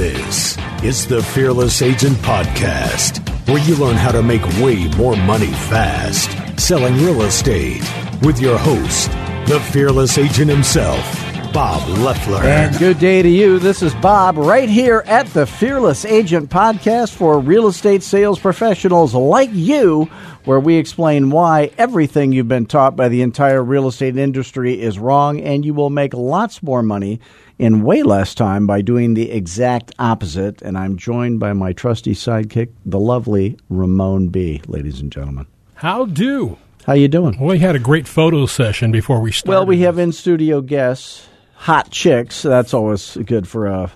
This is the Fearless Agent Podcast, where you learn how to make way more money fast selling real estate with your host, the Fearless Agent himself, Bob Loeffler. And good day to you. This is Bob right here at the Fearless Agent Podcast for real estate sales professionals like you, where we explain why everything you've been taught by the entire real estate industry is wrong and you will make lots more money in way less time by doing the exact opposite. And I'm joined by my trusty sidekick, the lovely Ramon B. Ladies and gentlemen, How do? how you doing? Well, we had a great photo session before we started. Well, we have in studio guests, hot chicks. That's always good for a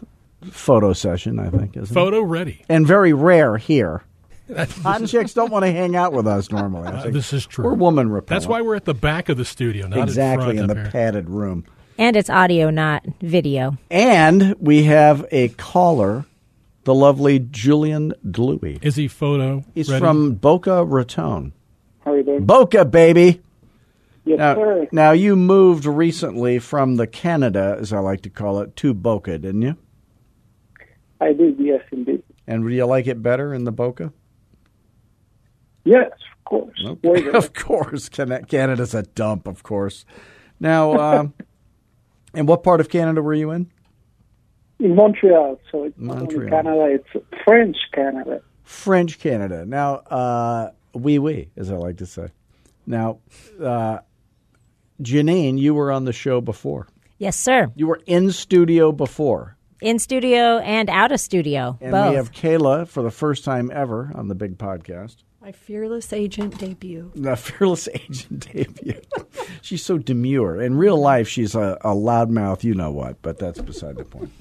photo session, I think, isn't it? photo ready. And very rare here. Hot chicks don't want to hang out with us normally. Uh, this is true. We're woman repellent. That's why we're at the back of the studio, not exactly in, in the here. padded room. And it's audio, not video. And we have a caller, the lovely Julian Dewey. Is he photo? He's ready? from Boca Raton. How are you doing? Boca, baby. Yes, Now, sir. now you moved recently from the Canada, as I like to call it, to Boca, didn't you? I did, yes, indeed. And do you like it better in the Boca? Yes, of course. Way of course, Can- Canada's a dump. Of course. Now, um, and what part of Canada were you in? in Montreal, so it's not Montreal. Canada, it's French Canada. French Canada. Now, uh, oui, oui, as I like to say. Now, uh, Janine, you were on the show before. Yes, sir. You were in studio before, In studio and out of studio. and both. we have Kayla for the first time ever on the big podcast. My fearless agent debut. The fearless agent debut. she's so demure. In real life, she's a, a loudmouth, you know what, but that's beside the point.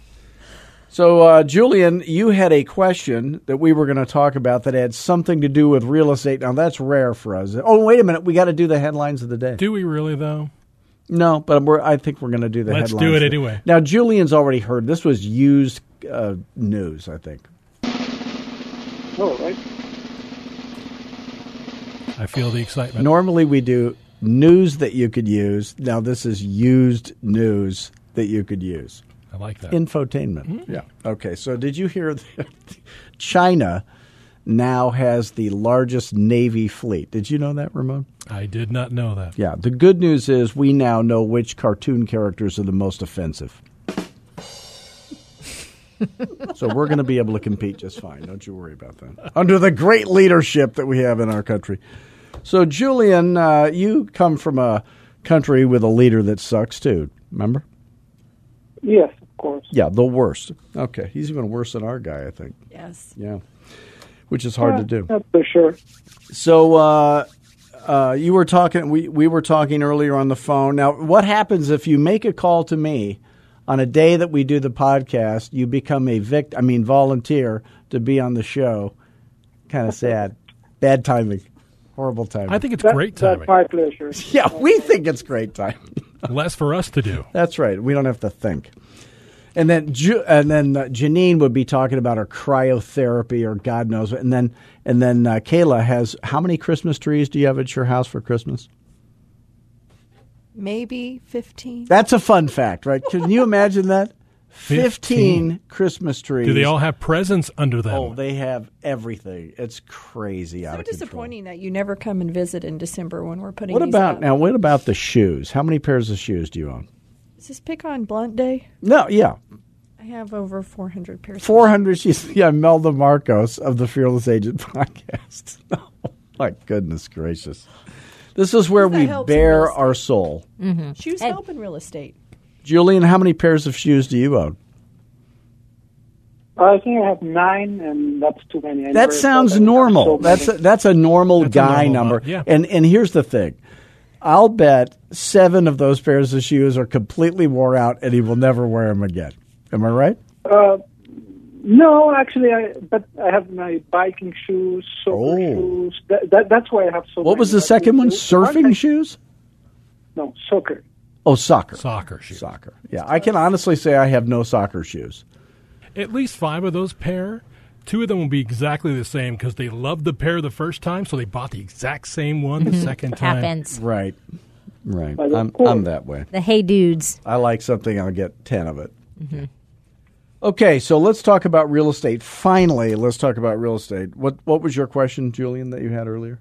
So, uh, Julian, you had a question that we were going to talk about that had something to do with real estate. Now, that's rare for us. Oh, wait a minute. We got to do the headlines of the day. Do we really though? No, but we're, I think we're going to do the Let's headlines. do it anyway. Now, Julian's already heard. This was used uh, news, I think. Oh, right. I feel the excitement. Normally, we do news that you could use. Now, this is used news that you could use. I like that. Infotainment. Mm-hmm. Yeah. Okay. So, did you hear that China now has the largest Navy fleet? Did you know that, Ramon? I did not know that. Yeah. The good news is we now know which cartoon characters are the most offensive. so we're going to be able to compete just fine. Don't you worry about that. Under the great leadership that we have in our country. So, Julian, uh, you come from a country with a leader that sucks too. Remember? Yes, of course. Yeah, the worst. Okay, he's even worse than our guy, I think. Yes. Yeah, which is hard to do. Not for sure. So, uh, uh, you were talking. We we were talking earlier on the phone. Now, what happens if you make a call to me on a day that we do the podcast? You become a victim, I mean, volunteer to be on the show. Kind of sad. Bad timing. Horrible timing. I think it's That- great That's timing. my pleasure. Yeah, we think it's great timing. Less for us to do. That's right. We don't have to think. And then, Ju- and then uh, Janine would be talking about her cryotherapy or God knows what. And then, and then uh, Kayla has how many Christmas trees do you have at your house for Christmas? Maybe 15. That's a fun fact, right? Can you imagine that? Fifteen Christmas trees. Do they all have presents under them? Oh, they have everything. It's crazy out So of control. disappointing that you never come and visit in December when we're putting What these about up. now? What about the shoes? How many pairs of shoes do you own? Is this pick on blunt day? No, yeah, I have over 400 pairs. four hundred. She's yeah, Imelda Marcos of the Fearless Agent podcast. oh my goodness gracious! This is where we helps in bare real estate. our soul. shoes. Shoes help in real estate. Julian, how many pairs of shoes do you own? I think I have nine, and that's too many. I That sounds thought I would have normal. so that's a, that's a normal That's a guy normal number. amount, yeah. And and here's the thing. I'll bet seven of those pairs of shoes are completely wore out, and he will never wear them again. Am I right? Uh, no, actually, I but I have my biking shoes, soccer Oh. shoes. That, that, that's why I have so. What many. was the second one? Surfing thing- shoes? No, soccer. Oh, soccer. Soccer shoes. Soccer. Yeah, I can honestly say I have no soccer shoes. At least five of those pair. Two of them will be exactly the same because they loved the pair the first time, so they bought the exact same one the mm-hmm. second time. Happens. Right. Right. I'm. I'm that way. The hey dudes. I like something, I'll get ten of it. Mm-hmm. Okay, so let's talk about real estate. Finally, let's talk about real estate. What what was your question, Julian, that you had earlier?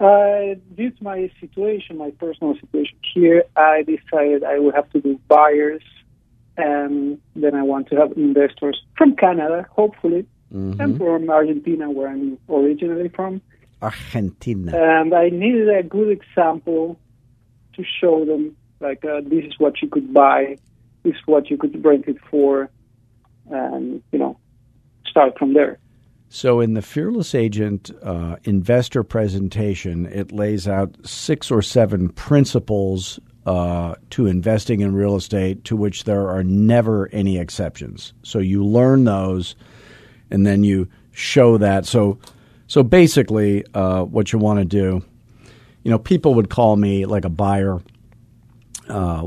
Uh, due to my situation, my personal situation here, I decided I would have to do buyers, and then I want to have investors from Canada, hopefully, and from Argentina, where I'm originally from. Argentina. And I needed a good example to show them, like, uh, this is what you could buy, is what you could rent it for, and, you know, start from there. So, in the Fearless Agent uh, investor presentation, it lays out six or seven principles uh, to investing in real estate to which there are never any exceptions. So, you learn those and then you show that. So, so basically, uh, what you want to do, you know, people would call me like a buyer uh,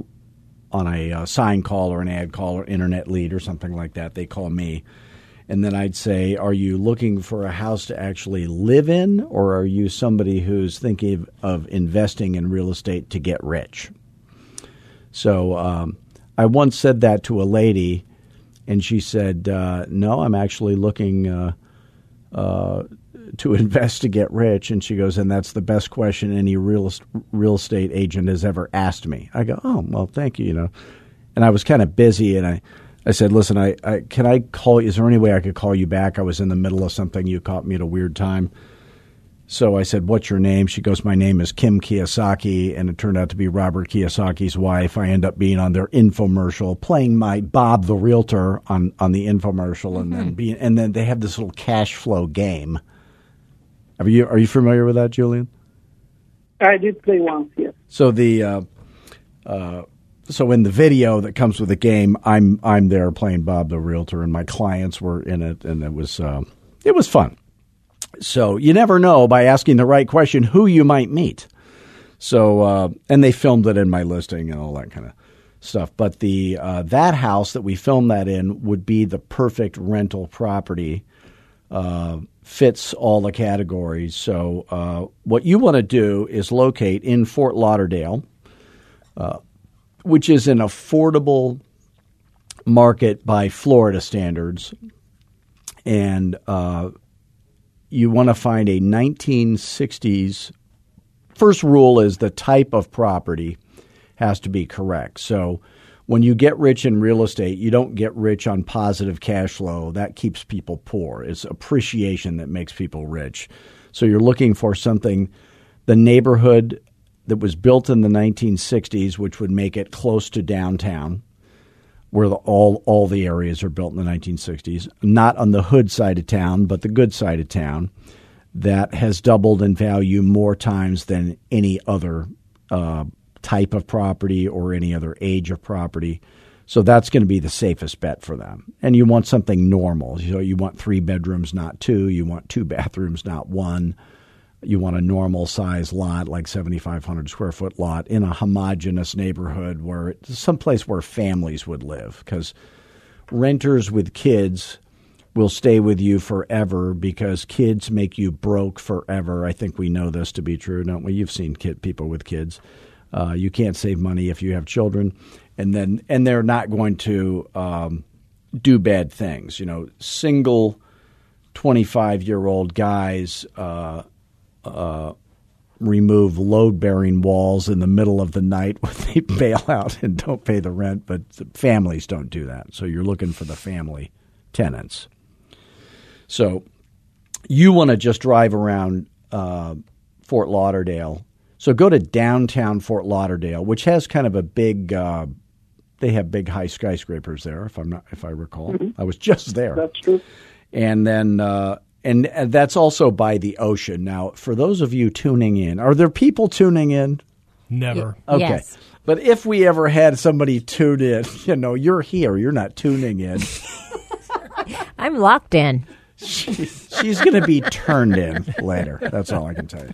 on a uh, sign call or an ad call or internet lead or something like that. They call me. And then I'd say, Are you looking for a house to actually live in, or are you somebody who's thinking of investing in real estate to get rich? So um, I once said that to a lady, and she said, uh, No, I'm actually looking uh, uh, to invest to get rich. And she goes, And that's the best question any real, real estate agent has ever asked me. I go, Oh, well, thank you, you know. And I was kind of busy, and I. I said, "Listen, I, I can I call? Is there any way I could call you back? I was in the middle of something. You caught me at a weird time." So I said, "What's your name?" She goes, "My name is Kim Kiyosaki," and it turned out to be Robert Kiyosaki's wife. I end up being on their infomercial, playing my Bob the realtor on on the infomercial, and then mm-hmm. being and then they have this little cash flow game. Are you are you familiar with that, Julian? I did play once, yes. So the uh, uh, so in the video that comes with the game, I'm I'm there playing Bob the realtor, and my clients were in it, and it was uh, it was fun. So you never know by asking the right question who you might meet. So uh, and they filmed it in my listing and all that kind of stuff. But the uh, that house that we filmed that in would be the perfect rental property. Uh, fits all the categories. So uh, what you want to do is locate in Fort Lauderdale which is an affordable market by Florida standards, and uh, you want to find a 1960s. First rule is the type of property has to be correct. So when you get rich in real estate, you don't get rich on positive cash flow. That keeps people poor. It's appreciation that makes people rich. So you're looking for something, the neighborhood that was built in the 1960s, which would make it close to downtown, where the, all all the areas are built in the 1960s. Not on the hood side of town, but the good side of town, that has doubled in value more times than any other uh, type of property or any other age of property. So that's going to be the safest bet for them. And you want something normal. So you want three bedrooms, not two. You want two bathrooms, not one you want a normal size lot like 7500 square foot lot in a homogenous neighborhood where it's someplace where families would live because renters with kids will stay with you forever because kids make you broke forever i think we know this to be true don't we you've seen kid people with kids uh, you can't save money if you have children and then and they're not going to um, do bad things you know single 25 year old guys uh, uh, remove load bearing walls in the middle of the night when they bail out and don't pay the rent, but families don't do that. So you're looking for the family tenants. So you want to just drive around uh, Fort Lauderdale. So go to downtown Fort Lauderdale, which has kind of a big. Uh, they have big high skyscrapers there, if I'm not, if I recall. Mm-hmm. I was just there. That's true. And then uh, and that's also by the ocean. Now, for those of you tuning in, are there people tuning in? Never. Okay. Yes. But if we ever had somebody tune in, you know, you're here, you're not tuning in. I'm locked in. She's going to be turned in later. That's all I can tell you.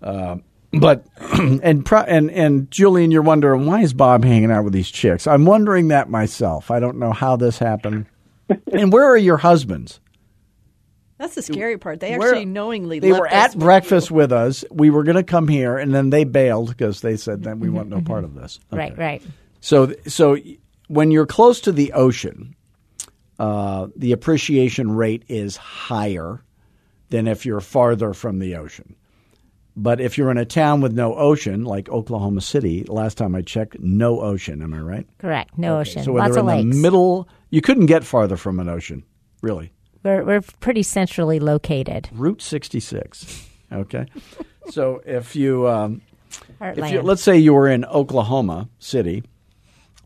Um, but and pro- and and Julian, you're wondering why is Bob hanging out with these chicks? I'm wondering that myself. I don't know how this happened. and where are your husbands? That's the scary part. They Where- actually knowingly They left were us at with breakfast you. with us. We were going to come here, and then they bailed because they said that we want no part of this. Right, right. So, so when you're close to the ocean, uh, the appreciation rate is higher than if you're farther from the ocean. But if you're in a town with no ocean, like Oklahoma City, last time I checked, no ocean. Am I right? Correct. No ocean. So Lots of in lakes. the middle, you couldn't get farther from an ocean, really. We're, we're pretty centrally located. Route 66. Okay. so if you, um, if you, let's say you were in Oklahoma City,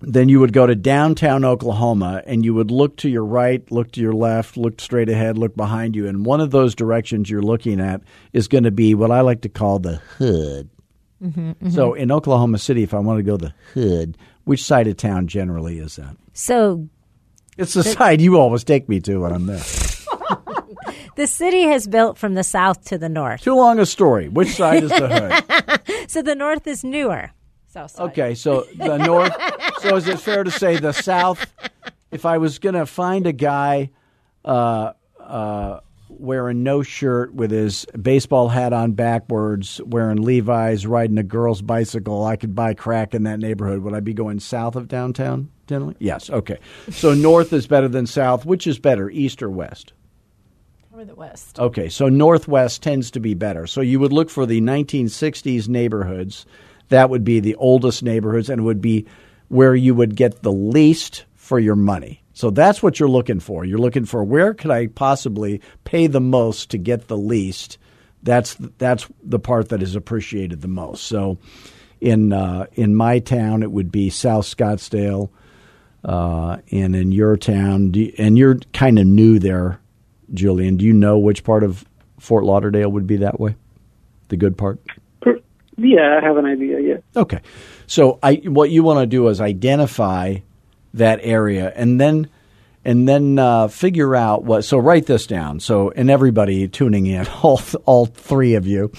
then you would go to downtown Oklahoma and you would look to your right, look to your left, look straight ahead, look behind you. And one of those directions you're looking at is going to be what I like to call the hood. Mm-hmm, mm-hmm. So in Oklahoma City, if I want to go the hood, which side of town generally is that? so It's the side you always take me to when I'm there. the city has built from the south to the north. Too long a story. Which side is the hood? So the north is newer. South side. Okay, so the north. So is it fair to say the south? If I was going to find a guy uh, uh, wearing no shirt with his baseball hat on backwards, wearing Levi's, riding a girl's bicycle, I could buy crack in that neighborhood. Would I be going south of downtown? Generally, yes. Okay, so north is better than south. Which is better, east or west? The west. Okay, so northwest tends to be better. So you would look for the 1960s neighborhoods. That would be the oldest neighborhoods and would be where you would get the least for your money. So that's what you're looking for. You're looking for where could I possibly pay the most to get the least. That's that's the part that is appreciated the most. So in uh, in my town, it would be South Scottsdale, uh, and in your town, you- and you're kind of new there, Julian. Do you know which part of Fort Lauderdale would be that way? The good part. Yeah, I have an idea. Yeah. Okay. So I what you want to do is identify that area and then and then uh, figure out what. So write this down. So and everybody tuning in, all all three of you,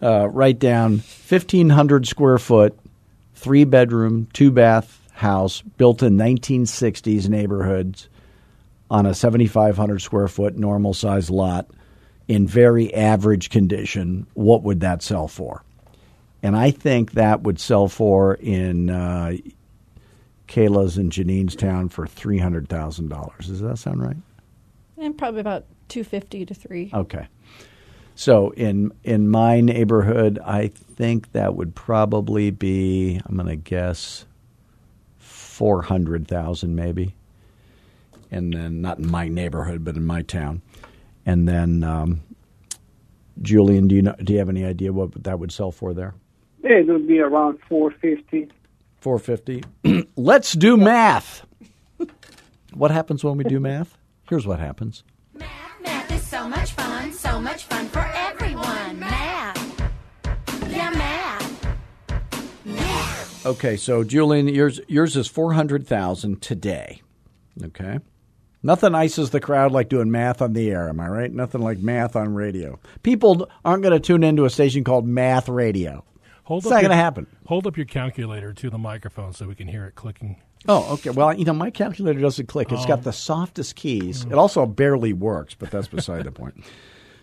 uh, write down fifteen hundred square foot, three bedroom, two bath house built in nineteen sixties neighborhoods on a seventy five hundred square foot normal size lot in very average condition. What would that sell for? And I think that would sell for in uh, Kayla's and Janine's town for three hundred thousand dollars. Does that sound right? And probably about 250 to 3. Okay. So in in my neighborhood, I think that would probably be I'm going to guess four hundred thousand maybe, and then not in my neighborhood, but in my town, and then um, Julian, do you know? Do you have any idea what that would sell for there? Yeah, it would be around 450. 450. Let's do math. What happens when we do math? Here's what happens. Math is so much fun, so much fun for everyone. Math. Yeah, math. Math. Okay, so Julian, yours yours is 400,000 today. Okay? Nothing ices the crowd like doing math on the air, am I right? Nothing like math on radio. People aren't going to tune into a station called Math Radio. Hold It's up not going to happen. Hold up your calculator to the microphone so we can hear it clicking. Oh, okay. Well, you know, my calculator doesn't click. It's got oh. the softest keys. Mm. It also barely works, but that's beside the point.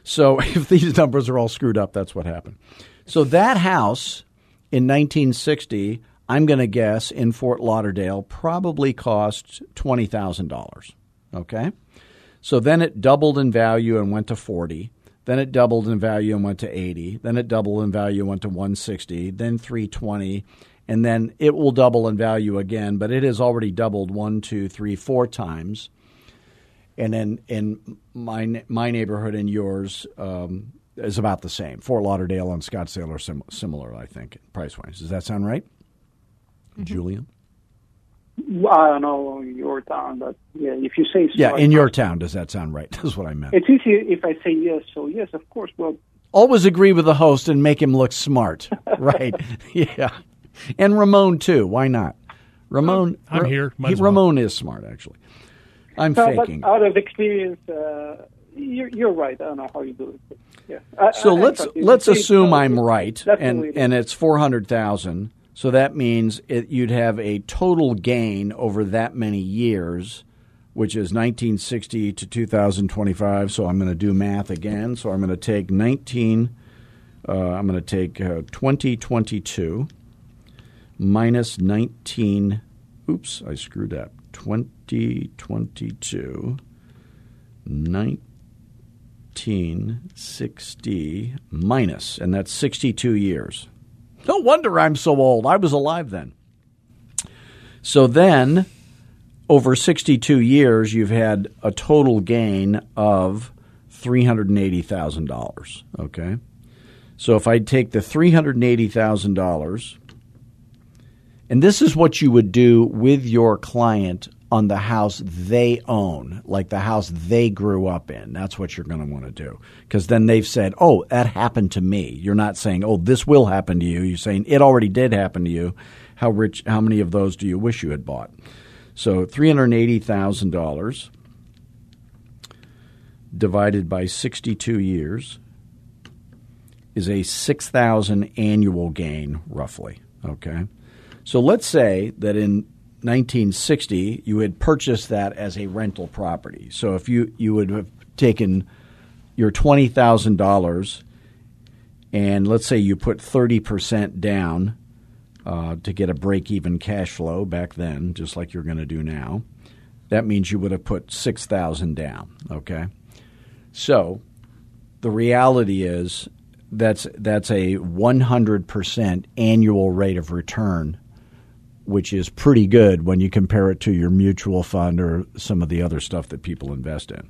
So if these numbers are all screwed up, that's what happened. So that house in 1960, I'm going to guess in Fort Lauderdale, probably cost $20,000. Okay? So then it doubled in value and went to 40. Then it doubled in value and went to 80. Then it doubled in value and went to 160. Then 320. And then it will double in value again, but it has already doubled one, two, three, four times. And then in my my neighborhood and yours um, is about the same. Fort Lauderdale and Scottsdale are sim- similar, I think, price wise. Does that sound right, Julian? Well, I don't know your town, but yeah, if you say so. Yeah, I- in your town, does that sound right? That's what I meant. It's easy if I say yes, so yes, of course. Well, Always agree with the host and make him look smart. right. Yeah. And Ramon, too. Why not? Ramon. I'm here. He- as well. Ramon is smart, actually. I'm no, but faking. out of experience, uh, you're, you're right. I don't know how you do it. yeah. I, So I- I let's let's assume I'm right, and way it is. and it's four hundred thousand. So that means it, you'd have a total gain over that many years, which is 1960 to 2025. So I'm going to do math again. So I'm going to take 19. Uh, I'm going to take uh, 2022 minus 19. oops, I screwed up. 2022, 1960 minus, and that's 62 years. No wonder I'm so old. I was alive then. So then, over 62 years, you've had a total gain of $380,000. Okay. So if I take the $380,000, and this is what you would do with your client on the house they own, like the house they grew up in. That's what you're going to want to do. Because then they've said, oh, that happened to me. You're not saying, oh, this will happen to you. You're saying, it already did happen to you. How rich, how many of those do you wish you had bought? So $380,000 divided by 62 years is a 6,000 annual gain, roughly. Okay. So let's say that in 1960 you had purchased that as a rental property. So if you, you would have taken your $20,000 and let's say you put 30% down uh, to get a break even cash flow back then, just like you're going to do now, that means you would have put 6000 down. Okay. So the reality is that's that's a 100% annual rate of return which is pretty good when you compare it to your mutual fund or some of the other stuff that people invest in.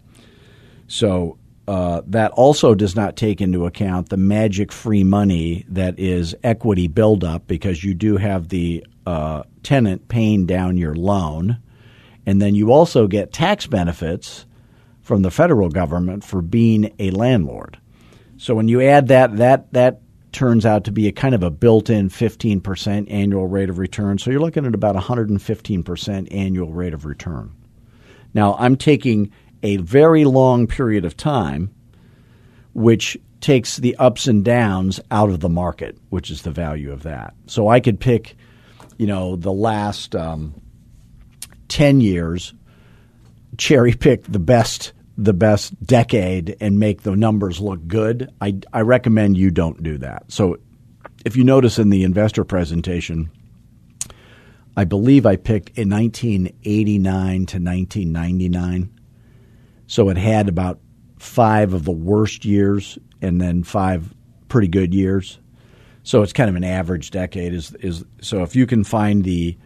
So uh, that also does not take into account the magic free money that is equity buildup because you do have the uh, tenant paying down your loan, and then you also get tax benefits from the federal government for being a landlord. So when you add that, that that turns out to be a kind of a built-in 15% annual rate of return. So you're looking at about 115% annual rate of return. Now, I'm taking a very long period of time which takes the ups and downs out of the market, which is the value of that. So I could pick, you know, the last um, 10 years, cherry pick the best the best decade and make the numbers look good, I, I recommend you don't do that. So if you notice in the investor presentation, I believe I picked in 1989 to 1999. So it had about five of the worst years and then five pretty good years. So it's kind of an average decade. Is is so if you can find the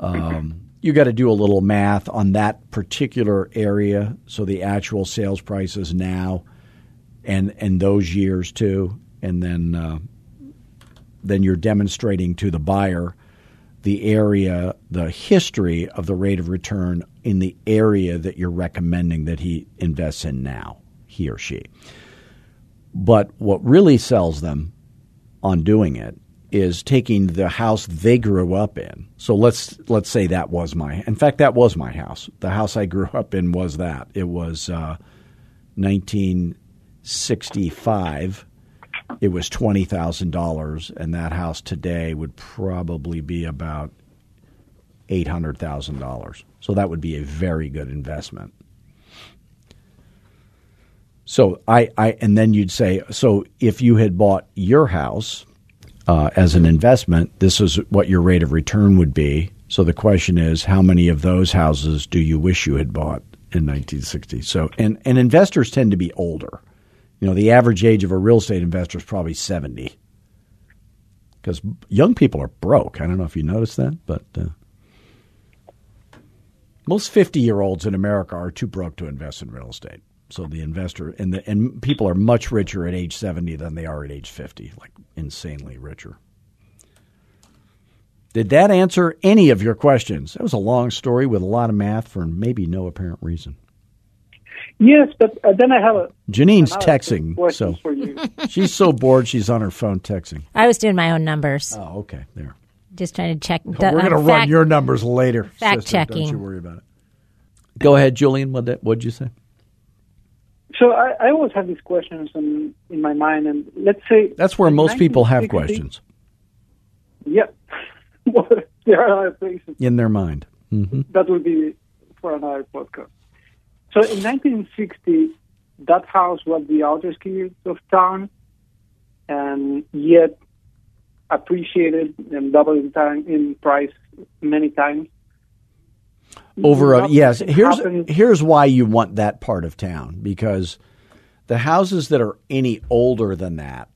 um, you got to do a little math on that particular area. So the actual sales prices now, and and those years too, and then uh, then you're demonstrating to the buyer the area, the history of the rate of return in the area that you're recommending that he invests in now, he or she. But what really sells them on doing it is taking the house they grew up in. So let's let's say that was my. In fact, that was my house. The house I grew up in was that. It was uh, 1965. It was twenty thousand dollars, and that house today would probably be about eight hundred thousand dollars. So that would be a very good investment. So I, I and then you'd say so if you had bought your house uh, as an investment, this is what your rate of return would be. So the question is, how many of those houses do you wish you had bought in 1960? So, and, and investors tend to be older. You know, the average age of a real estate investor is probably 70. Because young people are broke. I don't know if you noticed that, but uh, most 50 year olds in America are too broke to invest in real estate. So the investor and the and people are much richer at age 70 than they are at age 50, like insanely richer. Did that answer any of your questions? That was a long story with a lot of math for maybe no apparent reason. Yes, but uh, then I have a Janine's another texting, question so for you. she's so bored she's on her phone texting. I was doing my own numbers, Oh, okay, there. just trying to check. We're going to run your numbers later. fact sister. Don't checking. you worry about it. Go ahead, Julian. What did you say? So I, I always have these questions in, in my mind, and let's say That's where most people have questions well, there are other places in their mind. hmm that would be for another podcast. So in 1960, that house was the outskirts of town, and yet appreciated and doubled in time in price many times. Over a yes here's happen. here's why you want that part of town because the houses that are any older than that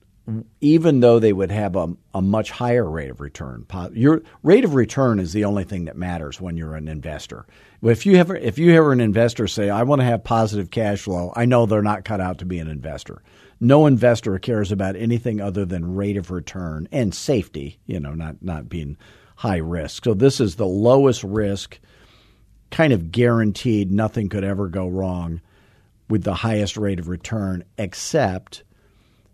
even though they would have a, a much higher rate of return your rate of return is the only thing that matters when you're an investor. If you have if you have an investor say I want to have positive cash flow I know they're not cut out to be an investor. No investor cares about anything other than rate of return and safety you know not not being high risk. So this is the lowest risk kind of guaranteed nothing could ever go wrong with the highest rate of return, except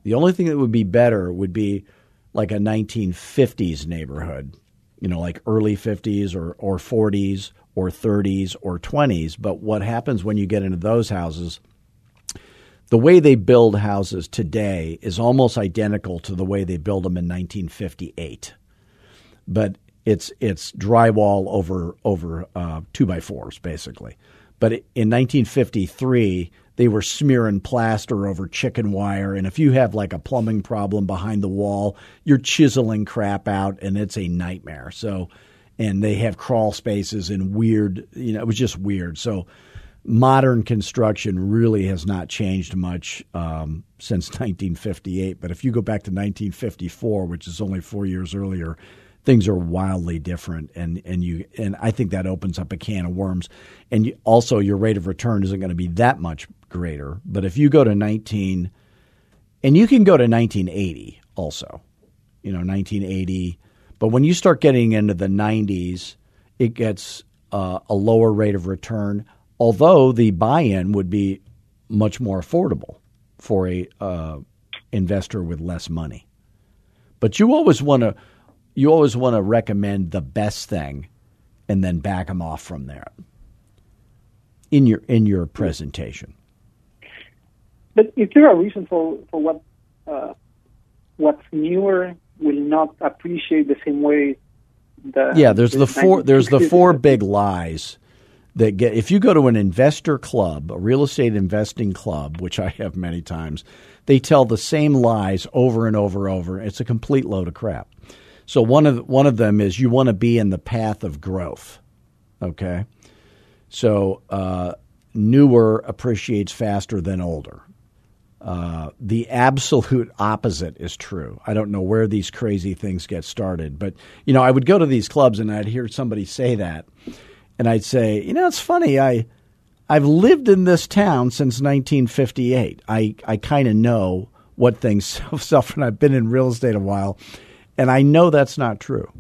the only thing that would be better would be like a 1950s neighborhood, you know, like early 50s or, or 40s or 30s or 20s. But what happens when you get into those houses, the way they build houses today is almost identical to the way they build them in 1958 but it's it's drywall over over uh, two by fours basically. But in 1953, they were smearing plaster over chicken wire, and if you have like a plumbing problem behind the wall, you're chiseling crap out, and it's a nightmare. So, and they have crawl spaces and weird, you know, it was just weird. So, modern construction really has not changed much um, since 1958. But if you go back to 1954, which is only four years earlier, things are wildly different, and and you and I think that opens up a can of worms. And you, also, your rate of return isn't going to be that much greater. But if you go to 19, and you can go to 1980 also, you know, 1980. But when you start getting into the 90s, it gets uh, a lower rate of return, although the buy-in would be much more affordable for a uh, investor with less money. But you always want to you always want to recommend the best thing, and then back them off from there in your in your presentation. But is there a reason for for what uh, what's newer will not appreciate the same way? The Yeah, there's the four. There's the four big lies that get. If you go to an investor club, a real estate investing club, which I have many times, they tell the same lies over and over and over. It's a complete load of crap. So one of one of them is you want to be in the path of growth. Okay, so uh, newer appreciates faster than older. Uh, the absolute opposite is true. I don't know where these crazy things get started, but you know, I would go to these clubs and I'd hear somebody say that, and I'd say, you know, it's funny. I I've lived in this town since 1958. I I kind of know what things self, and I've been in real estate a while, and I know that's not true.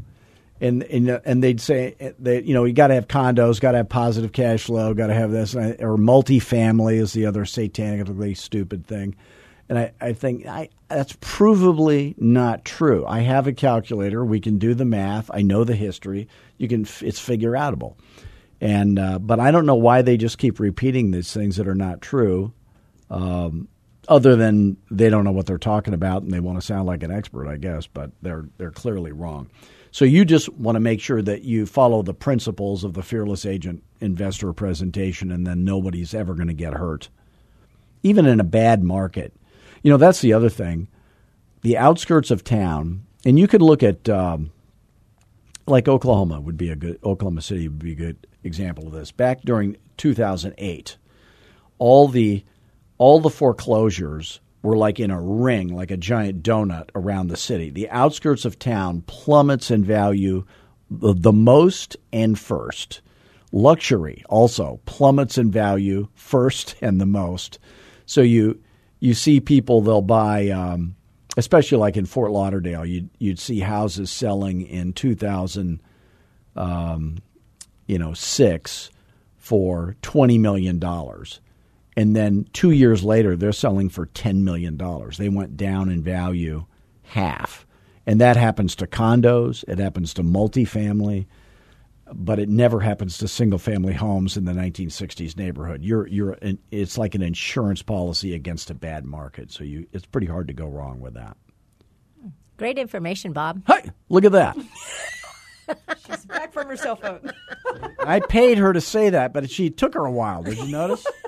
And and and they'd say that you know you got to have condos, got to have positive cash flow, got to have this, or multifamily is the other satanically stupid thing. And I, I think I, that's provably not true. I have a calculator. We can do the math. I know the history. You can. It's figure outable. And uh, but I don't know why they just keep repeating these things that are not true. Um, other than they don't know what they're talking about and they want to sound like an expert, I guess. But they're they're clearly wrong. So you just want to make sure that you follow the principles of the fearless agent investor presentation, and then nobody's ever going to get hurt, even in a bad market. You know that's the other thing. The outskirts of town, and you could look at. Um, like Oklahoma would be a good Oklahoma City would be a good example of this. Back during 2008, all the all the foreclosures were like in a ring, like a giant donut around the city. The outskirts of town plummets in value the, the most and first. Luxury also plummets in value first and the most. So you you see people they'll buy um, especially like in Fort Lauderdale, you'd you'd see houses selling in 2000, um, you know, six for twenty million dollars, and then two years later they're selling for ten million dollars. They went down in value half, and that happens to condos. It happens to multifamily. But it never happens to single-family homes in the 1960s neighborhood. You're, you're, an, it's like an insurance policy against a bad market. So you, it's pretty hard to go wrong with that. Great information, Bob. Hey, look at that. She's back from her cell phone. I paid her to say that, but she took her a while. Did you notice?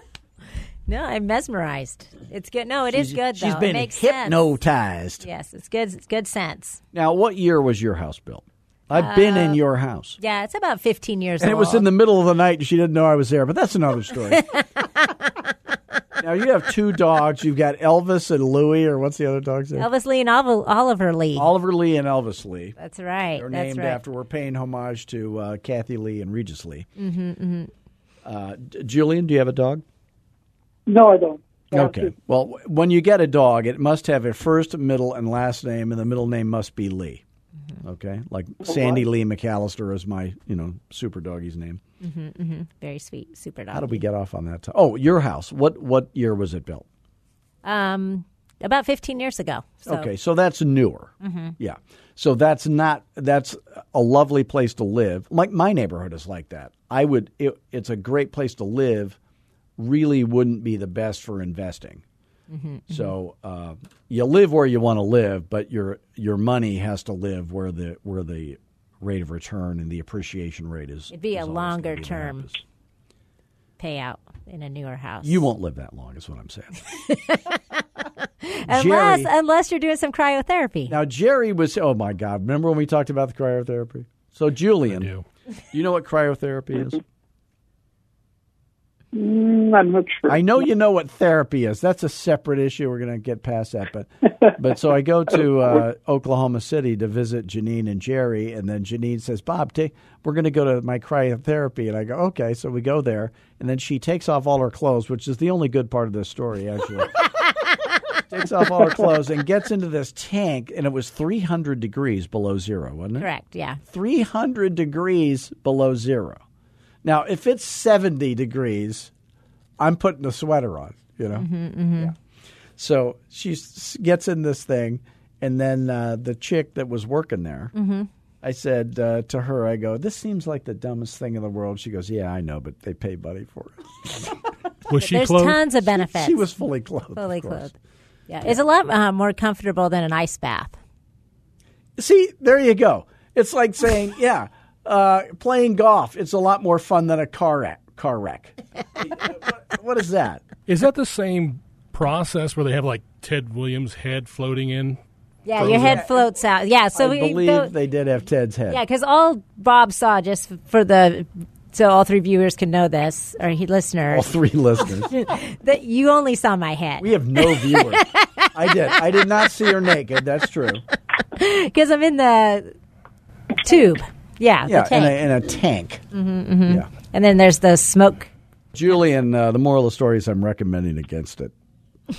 No, I'm mesmerized. It's good. No, it is good though. She's been it makes sense. hypnotized. Yes, it's good. It's good sense. Now, what year was your house built? I've been in your house. Yeah, it's about 15 years And it was in the middle of the night and she didn't know I was there, but that's another story. now you have two dogs. You've got Elvis and Louie, or what's the other dog's name? Elvis Lee and Oliver, Oliver Lee. Oliver Lee and Elvis Lee. That's right. They're That's named right. after. We're paying homage to uh, Kathie Lee and Regis Lee. Mm-hmm, mm-hmm. Uh, Julian, do you have a dog? No, I don't. I Okay. to- Well, when you get a dog, it must have a first, middle, and last name, and the middle name must be Lee. Mm-hmm. Okay, like oh, Sandy Lee McAllister is my, you know, super doggy's name. Mm-hmm, mm-hmm. Very sweet, super dog. How did we get off on that? To- oh, your house. What what year was it built? Um, about 15 years ago. So. Okay, so that's newer. Yeah. So that's not that's a lovely place to live. Like my neighborhood is like that. I would it, it's a great place to live. Really wouldn't be the best for investing. So uh, you live where you want to live, but your your money has to live where the where the rate of return and the appreciation rate is. It'd be is a longer be term. Payout in a newer house. You won't live that long, is what I'm saying. unless Jerry- unless you're doing some cryotherapy. Now Jerry was. Oh my God! Remember when we talked about the cryotherapy? So Julian, do. you know what cryotherapy is? Mm, I'm not sure. I know you know what therapy is. That's a separate issue. We're going to get past that, but but so I go to uh, Oklahoma City to visit Janine and Jerry, and then Janine says, "Bob, take, we're going to go to my cryotherapy," and I go, "Okay." So we go there, and then she takes off all her clothes, which is the only good part of this story, actually. takes off all her clothes and gets into this tank, and it was 300 degrees below zero, wasn't it? Correct. Yeah. 300 degrees below zero. Now, if it's 70 degrees, I'm putting a sweater on, you know? Yeah. So she gets in this thing, and then uh, the chick that was working there, I said uh, to her, I go, This seems like the dumbest thing in the world. She goes, Yeah, I know, but they pay money for it. Was she There's clothed? tons of benefits. She was fully clothed. fully of course. clothed. Yeah, it's a lot uh, more comfortable than an ice bath. See, there you go. It's like saying, yeah, uh, playing golf. It's a lot more fun than a car wreck. Car wreck. what, what is that? Is that the same process where they have like Ted Williams' head floating in? Yeah, your head floats out. Yeah, so I we believe built- they did have Ted's head. Yeah, because all Bob saw, just for the so all three viewers can know this, or he listeners, All three listeners. that you only saw my head We have no viewers. I did. I did not see her naked. That's true. because I'm in the tube. Yeah, Yeah, the in a, in a tank. Mm-hmm, Yeah. and then there's the smoke. Julian, uh, the moral of the story is I'm recommending against it.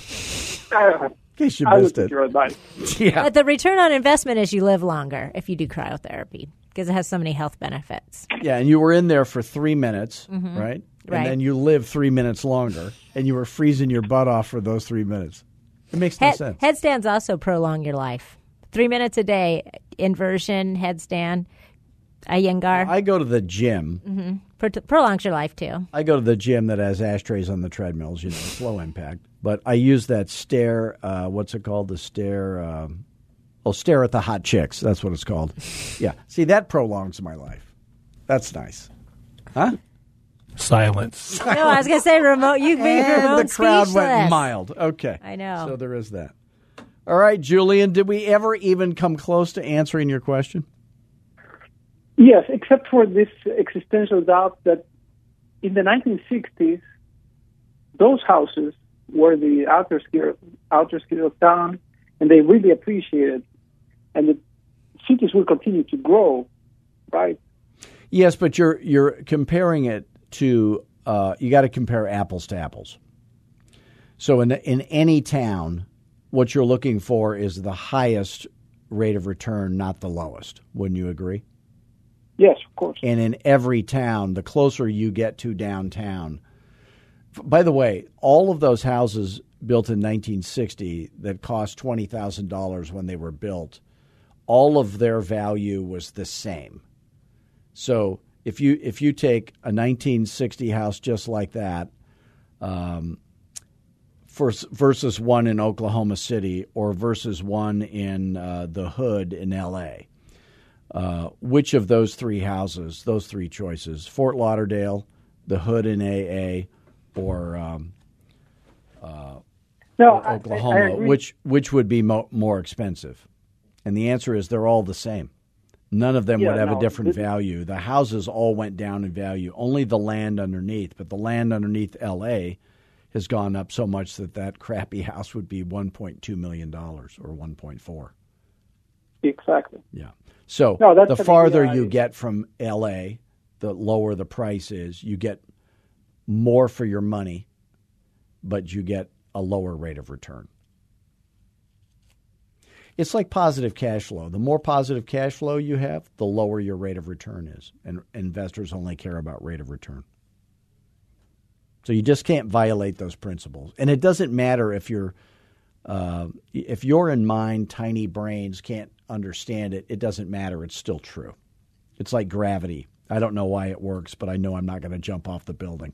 In case you I missed it. your advice. Yeah. But the return on investment is you live longer if you do cryotherapy because it has so many health benefits. Yeah, and you were in there for three minutes, right? Mm-hmm. Right. And then you lived three minutes longer, and you were freezing your butt off for those three minutes. It makes no Head, sense. headstands also prolong your life. Three minutes a day, inversion, headstand, Iyengar, I go to the gym. pro- prolongs your life too. I go to the gym that has ashtrays on the treadmills, you know, slow impact. But I use that stair. Uh, what's it called? The stair. Um, oh, stare at the hot chicks. That's what it's called. Yeah. See, that prolongs my life. That's nice. Huh? Silence. No, I was going to say remote. You made your And own the crowd speechless. went mild. Okay. I know. So there is that. All right, Julian, did we ever even come close to answering your question? Yes, except for this existential doubt that in the 1960s, those houses were the outer skirt, outer skirt of town, and they really appreciated, and the cities will continue to grow, right? Yes, but you're you're comparing it to uh, you got to compare apples to apples. So in in any town, what you're looking for is the highest rate of return, not the lowest. Wouldn't you agree? Yes, of course. And in every town, the closer you get to downtown. By the way, all of those houses built in 1960 that cost twenty thousand dollars when they were built, all of their value was the same. So if you if you take a 1960 house just like that, um, vers- versus one in Oklahoma City or versus one in uh, the Hood in L.A. Uh, which of those three houses, those three choices, Fort Lauderdale, the Hood in L.A., or um, No, I- I- I Oklahoma—which which would be mo- more expensive? And the answer is they're all the same. None of them Yeah, would have a different value. The houses all went down in value. Only the land underneath, but the land underneath L.A. has gone up so much that that crappy house would be 1.2 million dollars or 1.4. Exactly. Yeah. So No, the the farther you get from L.A., the lower the price is. You get more for your money, but you get a lower rate of return. It's like positive cash flow. The more positive cash flow you have, the lower your rate of return is. And investors only care about rate of return. So you just can't violate those principles. And it doesn't matter if you're uh, if you're in mind, tiny brains can't understand it. It doesn't matter. It's still true. It's like gravity. I don't know why it works, but I know I'm not going to jump off the building.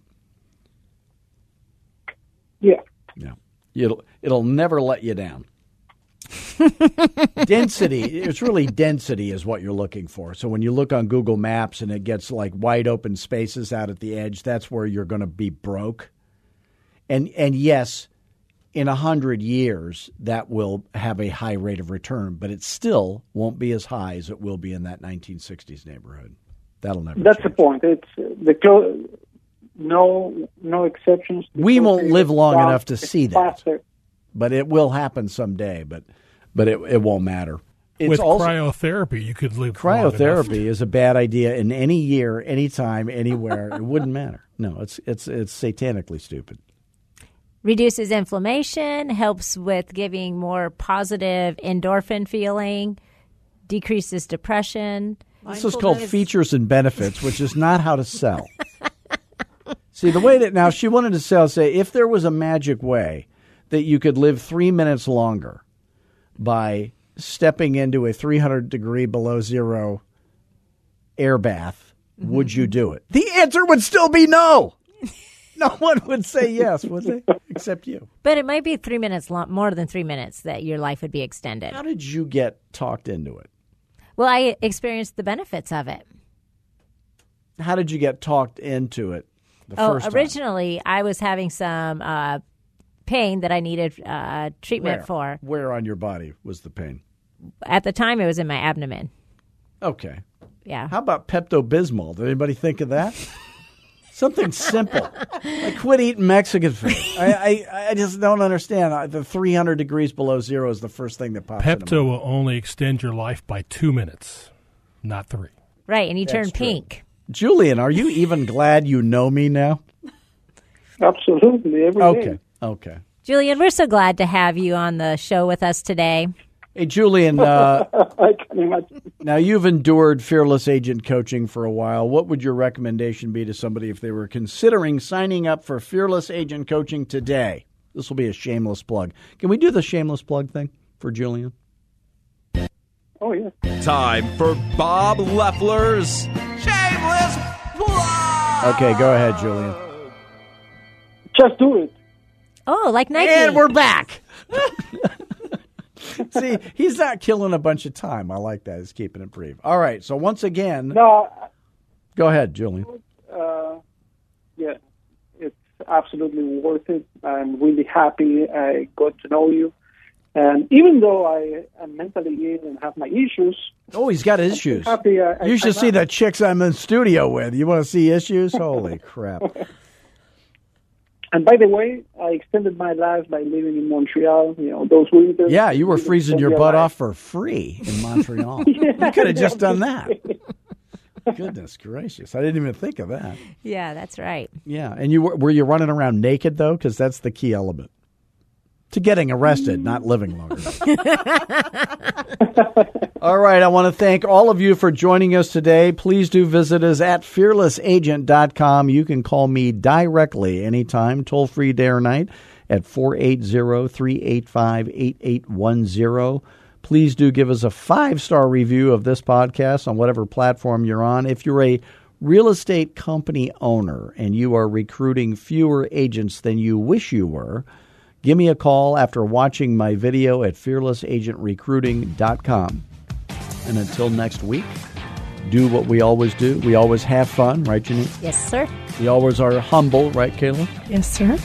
Yeah. Yeah. It'll it'll never let you down. density, it's really density is what you're looking for. So when you look on Google Maps and it gets like wide open spaces out at the edge, that's where you're going to be broke. And and yes, in a hundred years that will have a high rate of return, but it still won't be as high as it will be in that 1960s neighborhood. That'll never. That's the point. It's the clo- no no exceptions. We won't live long get enough to it's see that. faster. but it will happen someday. But but it it won't matter. It's With also, cryotherapy, you could live long cryotherapy is a bad idea in any year, anytime, anywhere. it wouldn't matter. No, it's it's it's satanically stupid. Reduces inflammation, helps with giving more positive endorphin feeling, decreases depression. This is called features and benefits, which is not how to sell. See, the way that now she wanted to sell, say, if there was a magic way that you could live three minutes longer by stepping into a 300 degree below zero air bath, would you mm-hmm. do it? The answer would still be no. No one would say yes, would they? Except you. But it might be three minutes, long, more than three minutes, that your life would be extended. How did you get talked into it? Well, I experienced the benefits of it. How did you get talked into it the Oh, first time? originally, I was having some uh, pain that I needed uh, treatment Where? for. Where on your body was the pain? At the time, it was in my abdomen. Okay. Yeah. How about Pepto Bismol? Did anybody think of that? Something simple. I quit eating Mexican food. I, I, I just don't understand. The 300 degrees below zero is the first thing that pops into Pepto my will only extend your life by two minutes, not three. Right, and you turn That's true. pink. Julian, are you even glad you know me now? Absolutely, every day. Okay. Okay. Julian, we're so glad to have you on the show with us today. Hey, Julian, uh, I can imagine. now you've endured fearless agent coaching for a while. What would your recommendation be to somebody if they were considering signing up for fearless agent coaching today? This will be a shameless plug. Can we do the shameless plug thing for Julian? Oh yeah. Time for Bob Loeffler's Shameless Plug. Okay, go ahead, Julian. Just do it. Oh, like Nike. And we're back. See, he's not killing a bunch of time. I like that. He's keeping it brief. All right. So once again, No, go ahead, Julian. uh, yeah, it's absolutely worth it. I'm really happy I got to know you. And even though I am mentally ill and have my issues, Oh, he's got issues. happy I, I You should I'm see the chicks I'm in studio with. You want to see issues? Holy crap! And by the way, I extended my life by living in Montreal. You know, those winters. Yeah, you were freezing your butt life. off for free in Montreal. you could have just done that. Goodness gracious! I didn't even think of that. yeah, that's right. Yeah, and you were, were you running around naked though? Because that's the key element to getting arrested, not living longer. all right, I want to thank all of you for joining us today. Please do visit us at fearlessagent.com. You can call me directly anytime, toll free day or night at 480 385 8810. Please do give us a five star review of this podcast on whatever platform you're on. If you're a real estate company owner and you are recruiting fewer agents than you wish you were, give me a call after watching my video at fearlessagentrecruiting.com. And until next week, do what we always do. We always have fun, right, Janine? Yes, sir. We always are humble, right, Kayla? Yes, sir.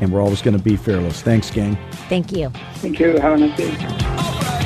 And we're always going to be fearless. Thanks, gang. Thank you. Thank you. Have a nice day. A